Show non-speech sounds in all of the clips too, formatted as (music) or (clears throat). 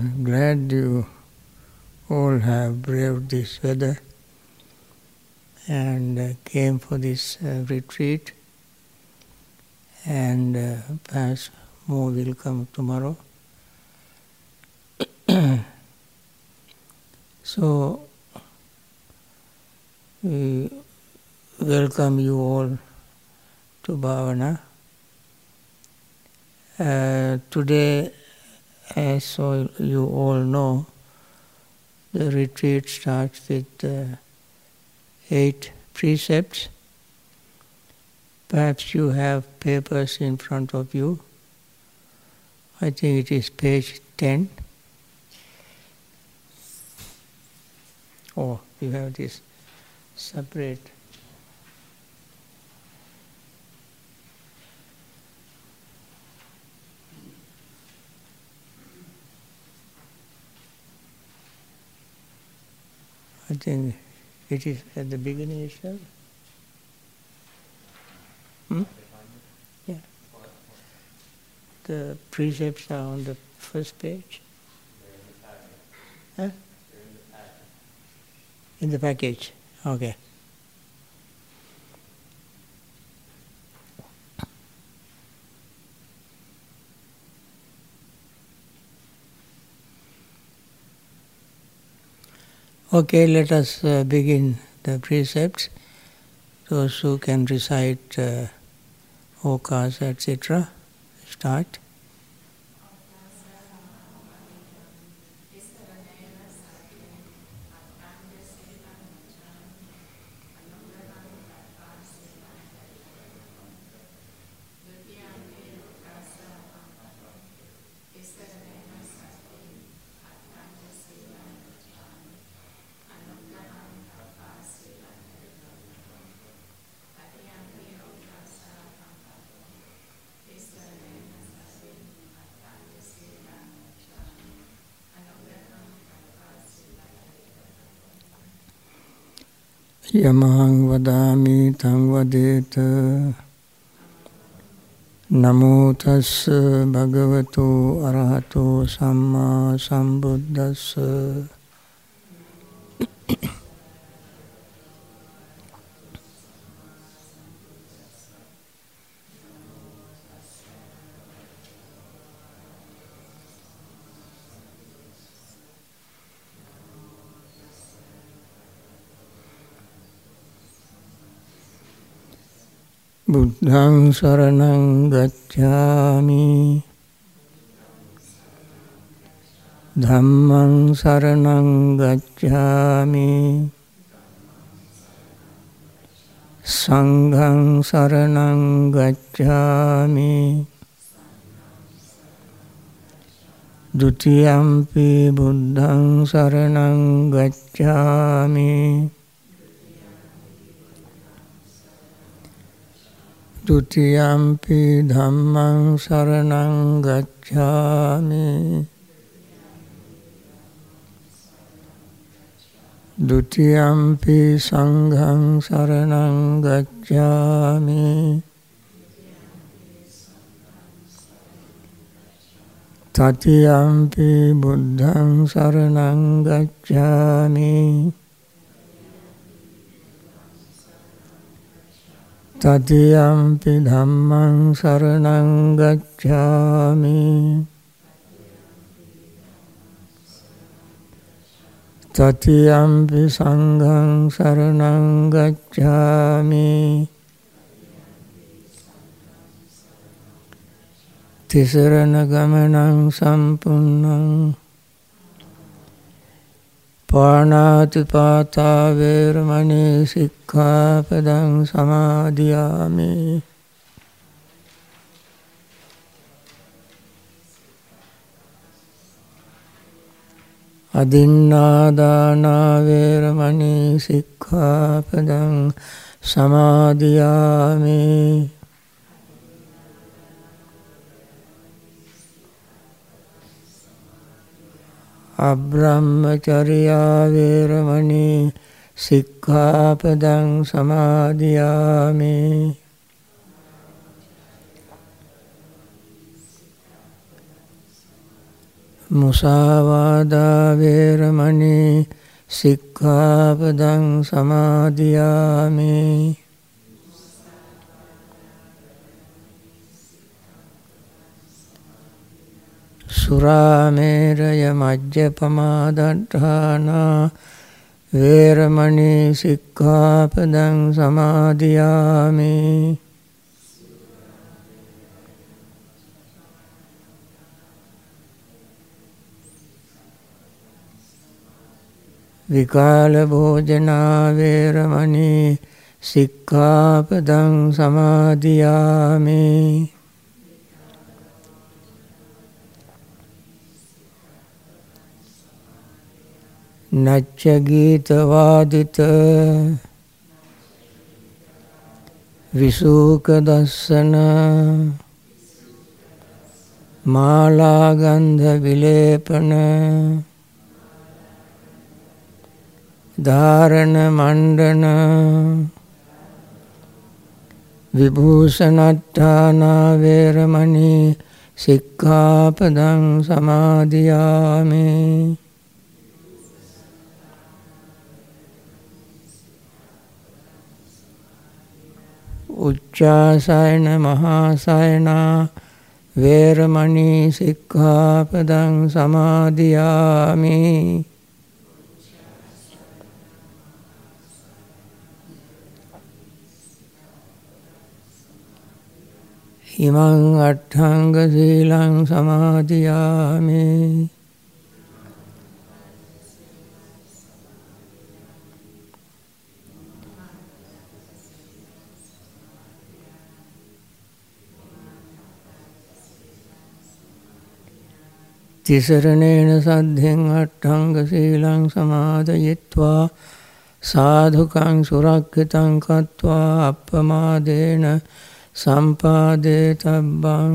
glad you all have braved this weather and uh, came for this uh, retreat and uh, perhaps more will come tomorrow. (clears throat) so we welcome you all to Bhavana. Uh, today, as so you all know, the retreat starts with uh, eight precepts. Perhaps you have papers in front of you. I think it is page 10. Oh, you have this separate. I think it is at the beginning itself. Hmm? Yeah. The precepts are on the first page. Huh? In the package. Okay. Okay, let us uh, begin the precepts. Those who can recite uh, okas, etc., start. යමහං වදාමි තං වදේත. නමෝ තස්ස භගවතු අරහතෝ සම්මා සම්බුද්දස්ස. බුද්ධං සරණං ගච්ඡාමි ධම්මං සරණං ගච්ඡාමි සංඝං සරණං ගච්ඡාමි ဒုတိယံ පි බුද්ධං සරණං ගච්ඡාමි තුතියම්පි ධම්මං සරණං ගච්ඡාමි ဒုတိယံ පි සංඝං සරණං ගච්ඡාමි තතියම්පි බුද්ධං සරණං ගච්ඡාමි තතියම්පි ධම්මං සරණං ගච්ඡාමි තතියම්පි සංඝං සරණං ගච්ඡාමි තිසරණ ගමනං සම්පුන්නං පානාතිපාතා වේරමණී සික්ඛාපදං සමාදියාමි. අදින්නාදානා වේරමණී සික්ඛාපදං සමාදියාමි. අබ්‍රහ්මචර්යා වේරමණී සික්ඛාපදං සමාදියාමි. මුසාවාදා වේරමණී සික්ඛාපදං සමාදියාමි. සුරාමේරය මජ්ජපමාදට්ඨානා වේරමණී සික්ඛාපදං සමාදියාමි. විකාල භෝජනා වේරමණී සික්ඛාපදං සමාදියාමි. නච්ච ගීත වාදිත විසූක දස්සන මාලාගන්ධ විලේපන ධාරණ මණ්ඩන විභූෂණට්ඨානා වේරමණී සික්ඛාපදං සමාදියාමි උච්චාසයන මහාසයනා වේරමණී සික්ඛාපදං සමාදියාමි. ඉමං අට්ඨංග සීලං සමාදියාමි. තිසරණේන සද්ධෙන් අට්ඨංග සීලං සමාදයත්වා සාධුකං සුරක්ෂිතං කତ୍වා අප්පමාදේන සම්පාදේ තබ්බං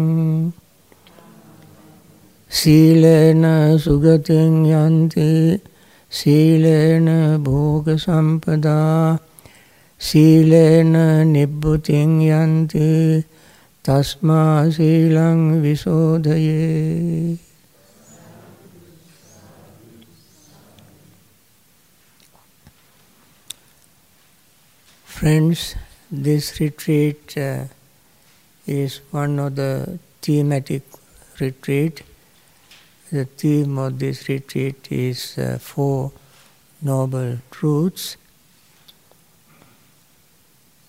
සීලේන සුගතින් යන්ති සීලේන භෝග සම්පදා සීලේන නිබ්බුතින් යන්ති තස්මා සීලං විසෝධයේ Friends, this retreat uh, is one of the thematic retreat. The theme of this retreat is uh, Four Noble Truths.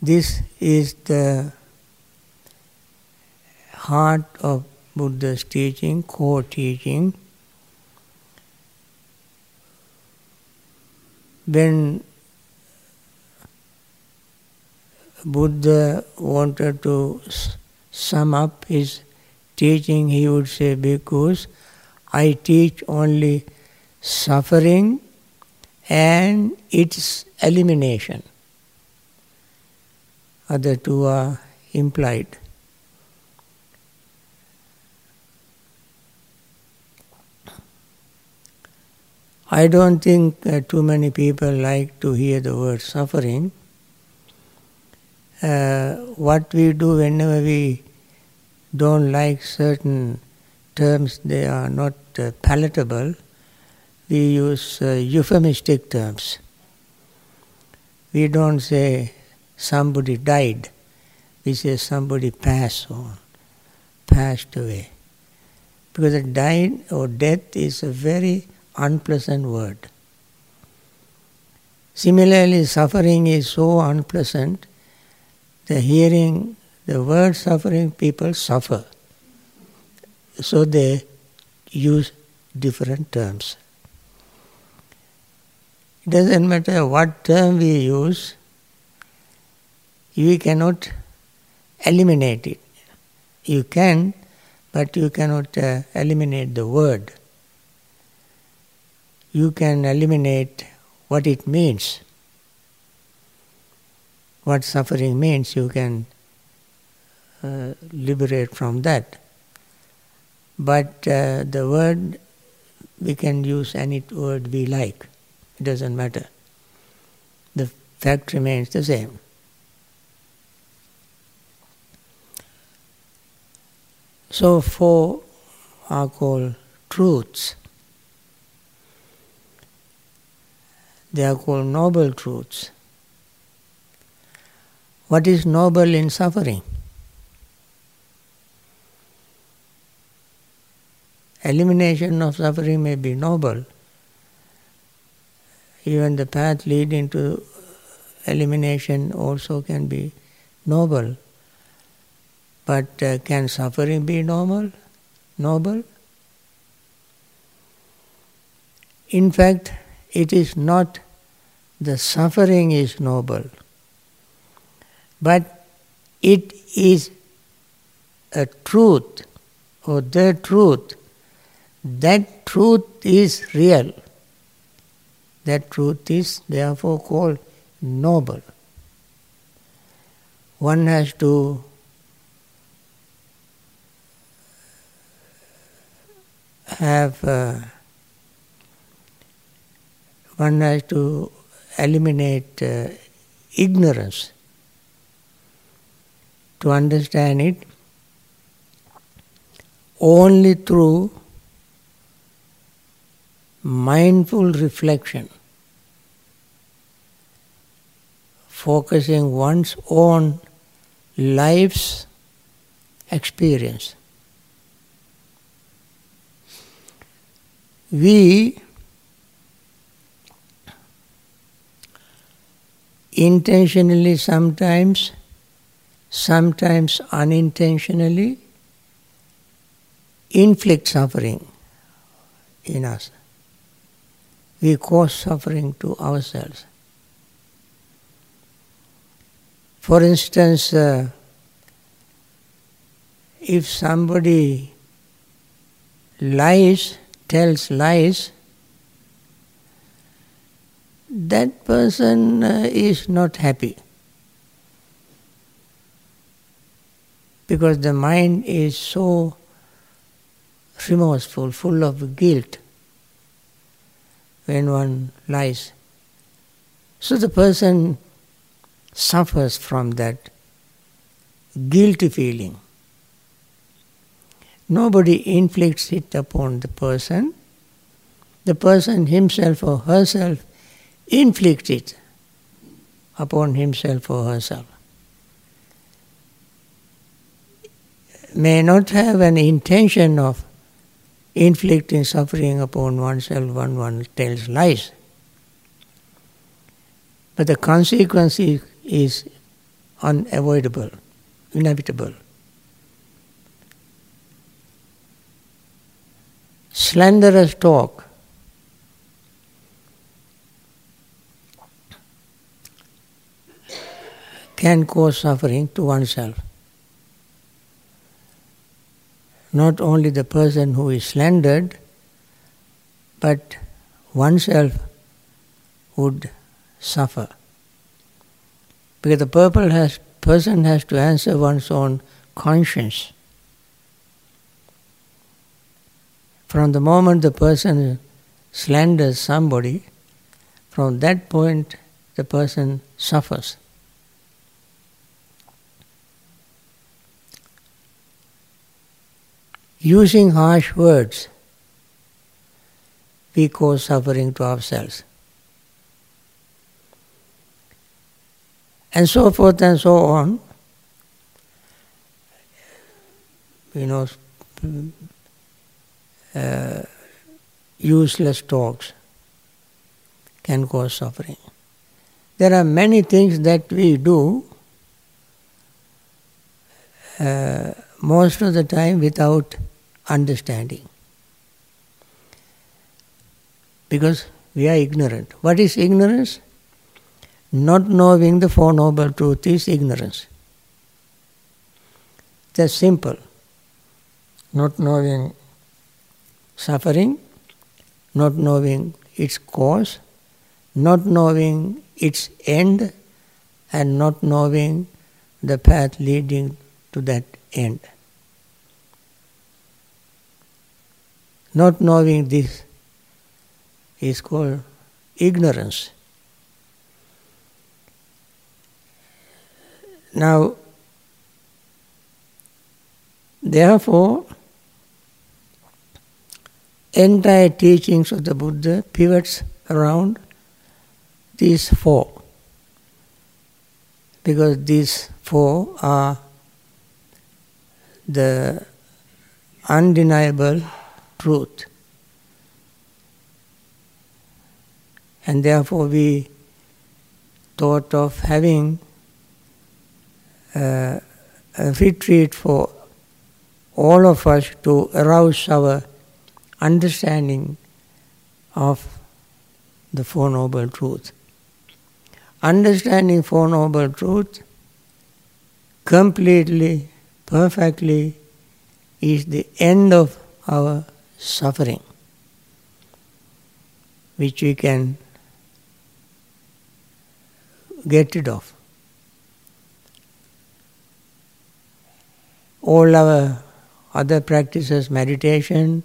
This is the heart of Buddha's teaching, core teaching. When Buddha wanted to sum up his teaching, he would say, Because I teach only suffering and its elimination. Other two are implied. I don't think uh, too many people like to hear the word suffering uh, what we do whenever we don't like certain terms, they are not uh, palatable, we use uh, euphemistic terms. We don't say somebody died, we say somebody passed on, passed away. Because a died or death is a very unpleasant word. Similarly, suffering is so unpleasant the hearing the word suffering, people suffer. So they use different terms. It doesn't matter what term we use, we cannot eliminate it. You can, but you cannot uh, eliminate the word. You can eliminate what it means what suffering means, you can uh, liberate from that. But uh, the word, we can use any word we like, it doesn't matter. The fact remains the same. So, four are called truths. They are called noble truths. What is noble in suffering? Elimination of suffering may be noble. Even the path leading to elimination also can be noble. But uh, can suffering be normal? Noble? In fact, it is not the suffering is noble, but it is a truth or the truth. That truth is real. That truth is therefore called noble. One has to have uh, one has to eliminate uh, ignorance to understand it only through mindful reflection, focusing one's own life's experience. We intentionally sometimes, sometimes unintentionally inflict suffering in us. We cause suffering to ourselves. For instance, uh, if somebody lies, tells lies, that person uh, is not happy. Because the mind is so remorseful, full of guilt when one lies. So the person suffers from that guilty feeling. Nobody inflicts it upon the person. The person himself or herself inflicts it upon himself or herself. May not have an intention of inflicting suffering upon oneself when one tells lies. But the consequence is, unavoidable, inevitable. Slanderous talk can cause suffering to oneself. Not only the person who is slandered, but oneself would suffer. Because the has, person has to answer one's own conscience. From the moment the person slanders somebody, from that point the person suffers. Using harsh words, we cause suffering to ourselves. And so forth and so on. You know, uh, useless talks can cause suffering. There are many things that we do uh, most of the time without understanding. Because we are ignorant. What is ignorance? Not knowing the Four Noble Truth is ignorance. That's simple. Not knowing suffering, not knowing its cause, not knowing its end, and not knowing the path leading to that end. Not knowing this is called ignorance. Now, therefore, entire teachings of the Buddha pivots around these four. Because these four are the undeniable truth. And therefore, we thought of having uh, a retreat for all of us to arouse our understanding of the Four Noble Truths. Understanding Four Noble Truths completely, perfectly is the end of our suffering, which we can get rid of. All our other practices, meditation,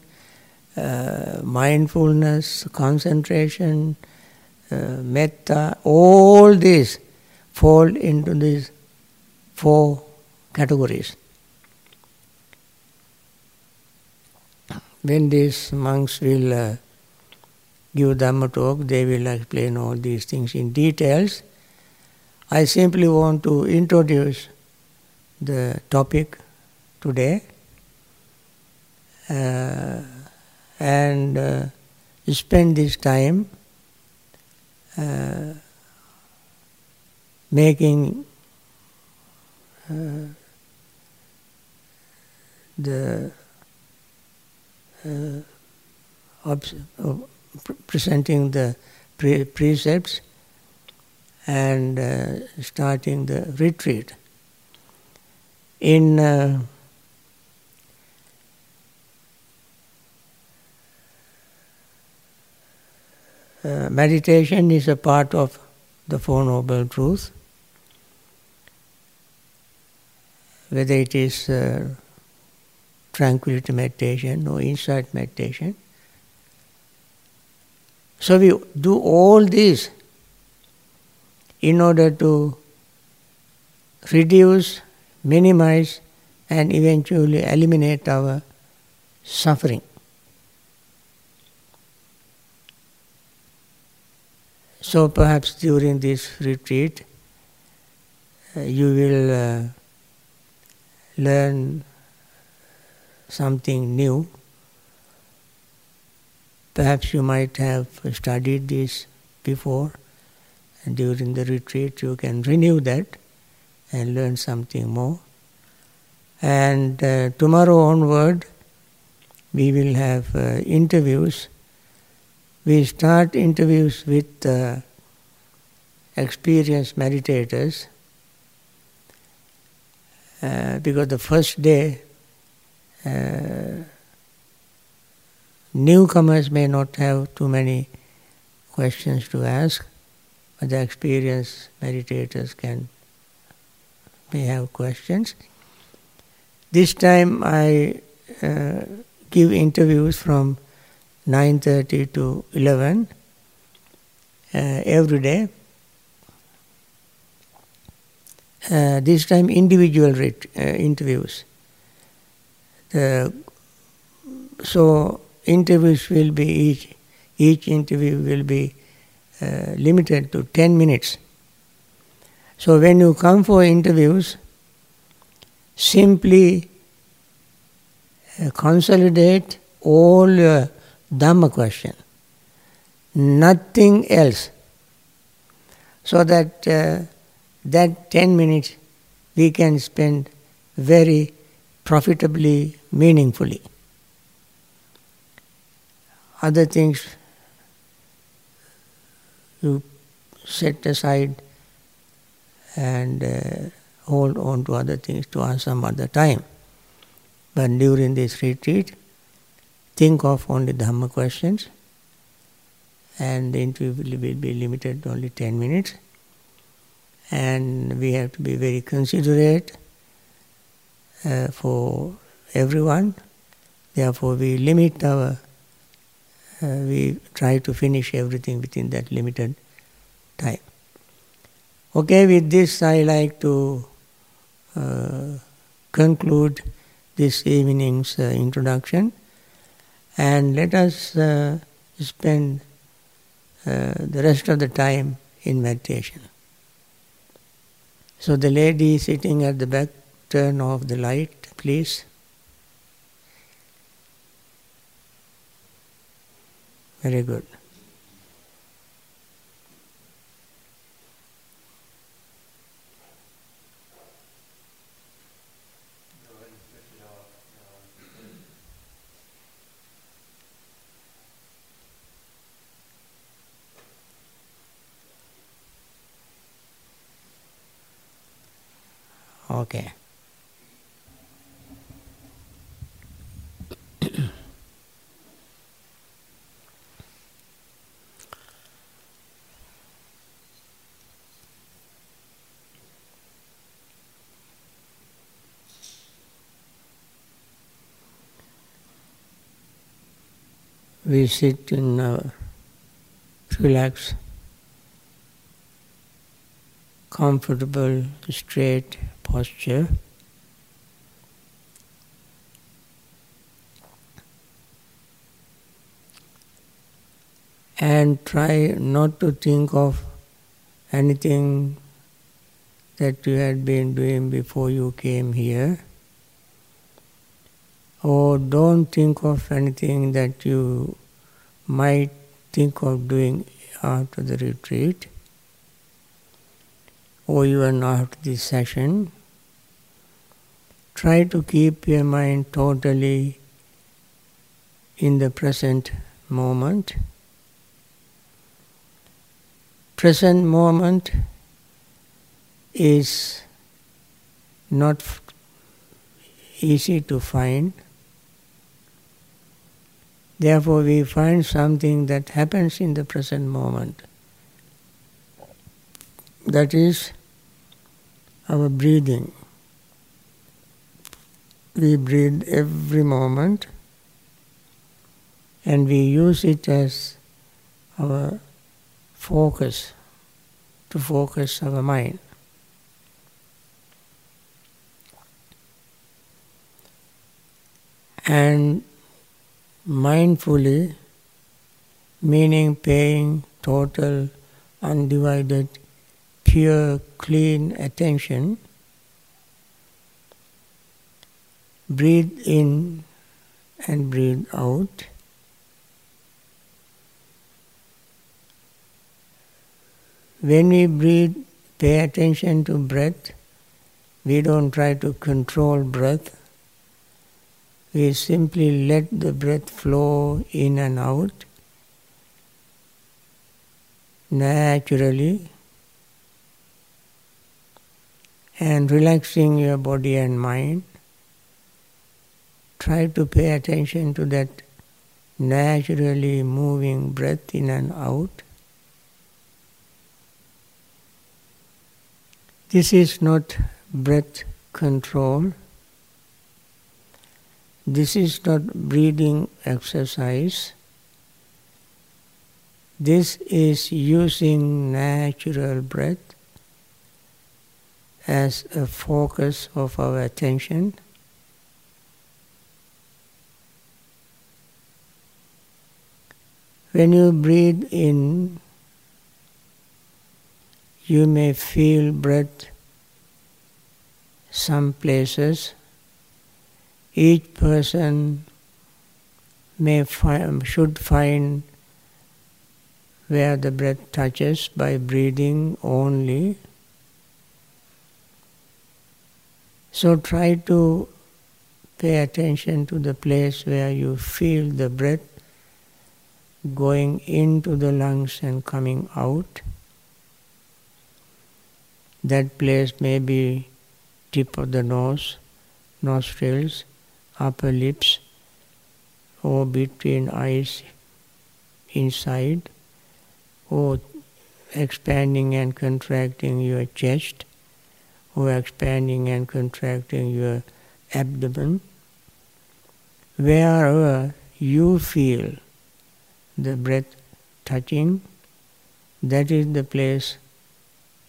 uh, mindfulness, concentration, uh, metta, all these fall into these four categories. When these monks will uh, give Dhamma talk, they will explain all these things in details. I simply want to introduce the topic today. Uh, and uh, spend this time uh, making uh, the presenting the pre- precepts and uh, starting the retreat. In uh, Uh, meditation is a part of the Four Noble Truths. Whether it is uh, tranquility meditation no insight meditation. So we do all this in order to reduce, minimize, and eventually eliminate our suffering. So perhaps during this retreat, uh, you will uh, learn something new. Perhaps you might have studied this before, and during the retreat you can renew that and learn something more. And uh, tomorrow onward, we will have uh, interviews we start interviews with uh, experienced meditators uh, because the first day uh, newcomers may not have too many questions to ask, but the experienced meditators can may have questions. This time I uh, give interviews from 9.30 to 11 uh, every day. Uh, this time individual ret- uh, interviews. so interviews will be each, each interview will be uh, limited to 10 minutes. So when you come for interviews, simply uh, consolidate all your Dhamma question, nothing else. So that uh, that 10 minutes we can spend very profitably, meaningfully. Other things you set aside and uh, hold on to other things to ask some other time. But during this retreat, think of only Dhamma questions and the interview will be limited to only 10 minutes and we have to be very considerate uh, for everyone. Therefore we limit our uh, we try to finish everything within that limited time. Okay with this i like to uh, conclude this evening's uh, introduction. And let us uh, spend uh, the rest of the time in meditation. So the lady sitting at the back, turn off the light, please. Very good. Okay. We sit in uh, a relaxed, comfortable, straight posture. And try not to think of anything that you had been doing before you came here. Or don't think of anything that you might think of doing after the retreat or even after this session. Try to keep your mind totally in the present moment. Present moment is not easy to find. Therefore, we find something that happens in the present moment. That is our breathing. We breathe every moment and we use it as our focus, to focus our mind. And mindfully, meaning paying total, undivided, pure, clean attention, breathe in and breathe out. When we breathe, pay attention to breath. We don't try to control breath we simply let the breath flow in and out naturally and relaxing your body and mind. Try to pay attention to that naturally moving breath in and out. This is not breath control. This is not breathing exercise. This is using natural breath as a focus of our attention. When you breathe in, you may feel breath some places each person may find, um, should find where the breath touches by breathing only. So try to pay attention to the place where you feel the breath going into the lungs and coming out. That place may be tip of the nose, nostrils, upper lips or between eyes inside or expanding and contracting your chest or expanding and contracting your abdomen. Wherever you feel the breath touching, that is the place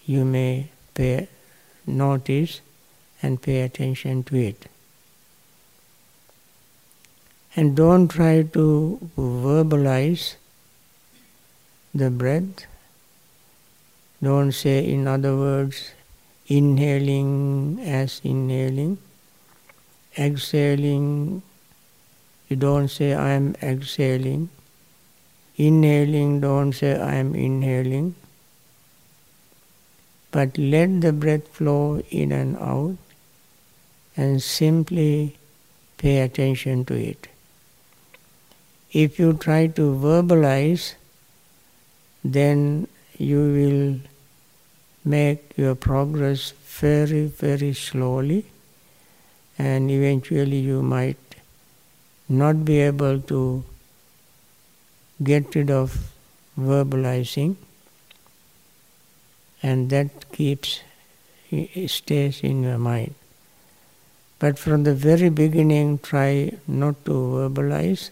you may pay notice and pay attention to it. And don't try to verbalize the breath. Don't say, in other words, inhaling as inhaling, exhaling. You don't say, I am exhaling. Inhaling, don't say, I am inhaling. But let the breath flow in and out and simply pay attention to it. If you try to verbalize, then you will make your progress very, very slowly, and eventually you might not be able to get rid of verbalizing, and that keeps stays in your mind. But from the very beginning, try not to verbalize,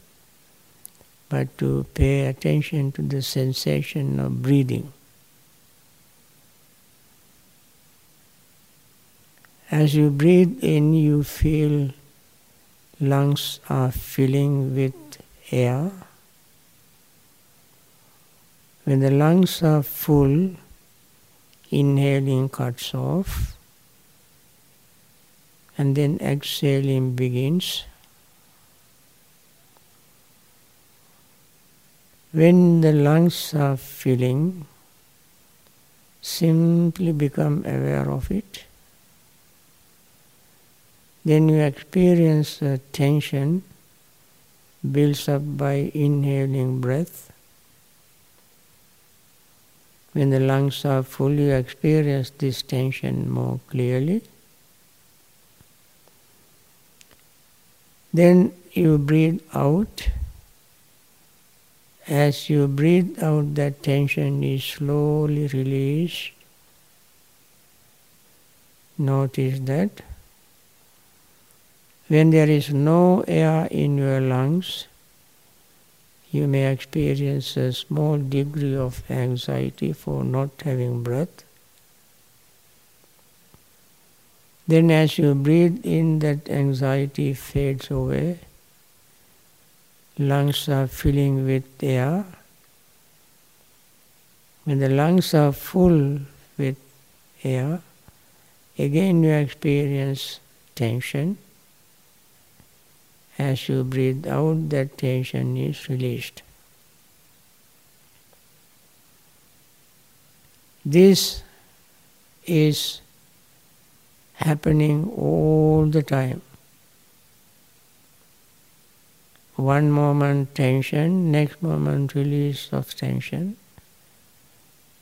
but to pay attention to the sensation of breathing. As you breathe in, you feel lungs are filling with air. When the lungs are full, inhaling cuts off and then exhaling begins. When the lungs are filling, simply become aware of it. Then you experience a tension builds up by inhaling breath. When the lungs are full, you experience this tension more clearly. Then you breathe out. As you breathe out, that tension is slowly released. Notice that when there is no air in your lungs, you may experience a small degree of anxiety for not having breath. Then, as you breathe in, that anxiety fades away. Lungs are filling with air. When the lungs are full with air, again you experience tension. As you breathe out, that tension is released. This is happening all the time. One moment tension, next moment release of tension.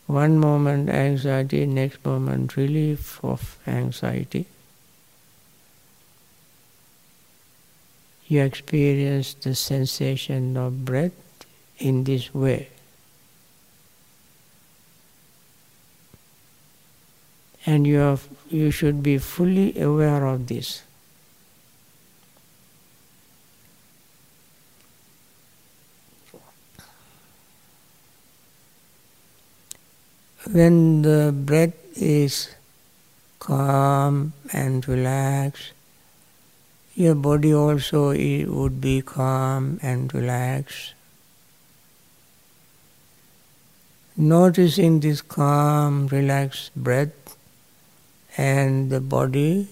One moment anxiety, next moment relief of anxiety. You experience the sensation of breath in this way. and you, are, you should be fully aware of this. When the breath is calm and relaxed, your body also would be calm and relaxed. Noticing this calm, relaxed breath and the body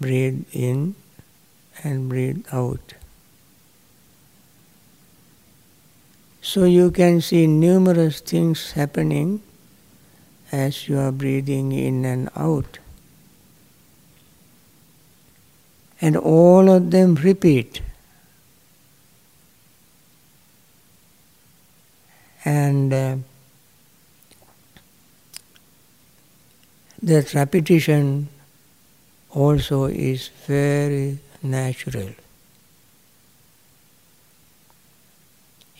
breathe in and breathe out. So you can see numerous things happening as you are breathing in and out. And all of them repeat. And uh, That repetition also is very natural.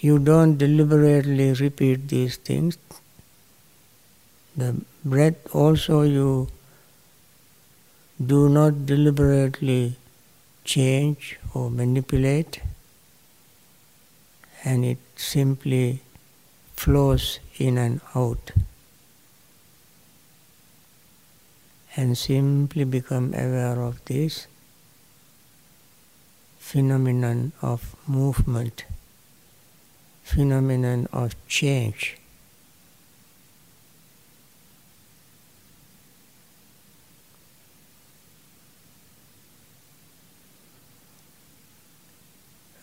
You don't deliberately repeat these things. The breath also you do not deliberately change or manipulate, and it simply flows in and out. and simply become aware of this phenomenon of movement, phenomenon of change.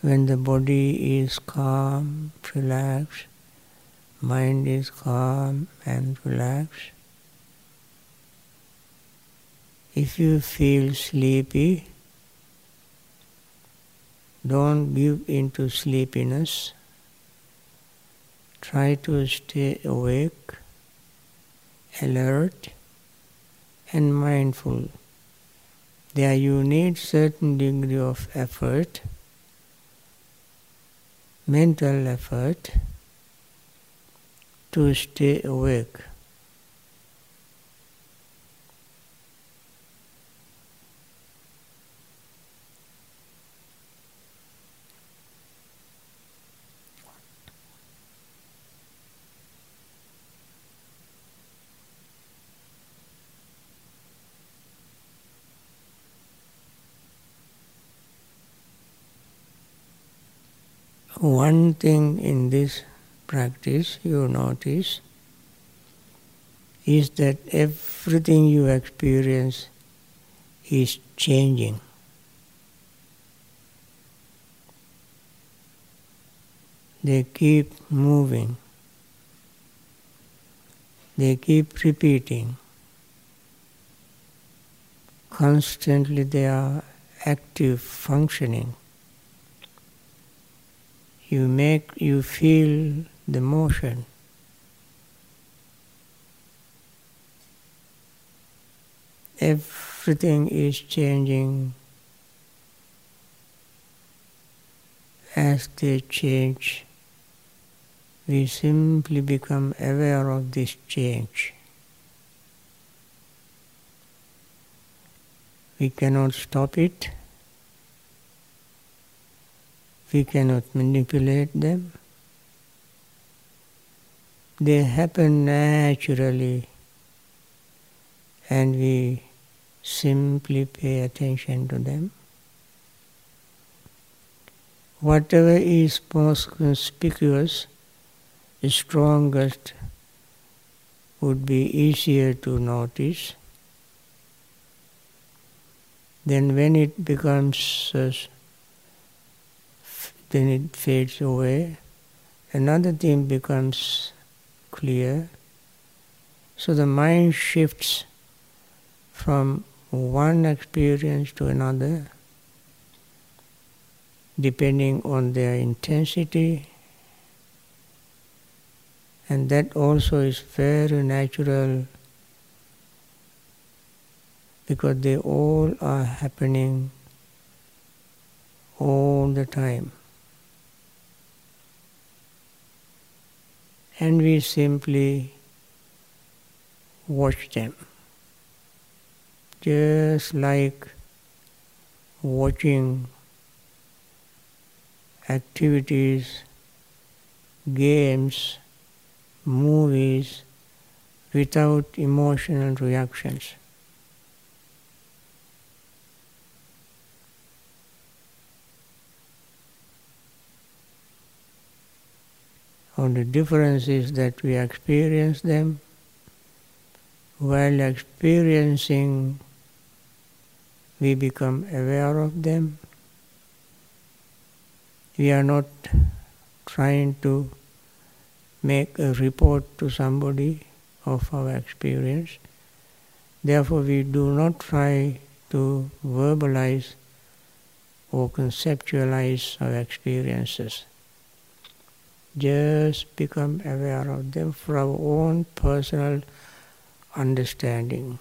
When the body is calm, relaxed, mind is calm and relaxed. If you feel sleepy, don't give into sleepiness. Try to stay awake, alert, and mindful. There you need certain degree of effort mental effort to stay awake. One thing in this practice you notice is that everything you experience is changing. They keep moving. They keep repeating. Constantly they are active, functioning you make you feel the motion. Everything is changing as they change. We simply become aware of this change. We cannot stop it we cannot manipulate them. They happen naturally and we simply pay attention to them. Whatever is most conspicuous, strongest, would be easier to notice. Then when it becomes then it fades away. Another thing becomes clear. So the mind shifts from one experience to another depending on their intensity and that also is very natural because they all are happening all the time. And we simply watch them. Just like watching activities, games, movies without emotional reactions. Only difference is that we experience them. While experiencing, we become aware of them. We are not trying to make a report to somebody of our experience. Therefore, we do not try to verbalize or conceptualize our experiences just become aware of them for our own personal understanding.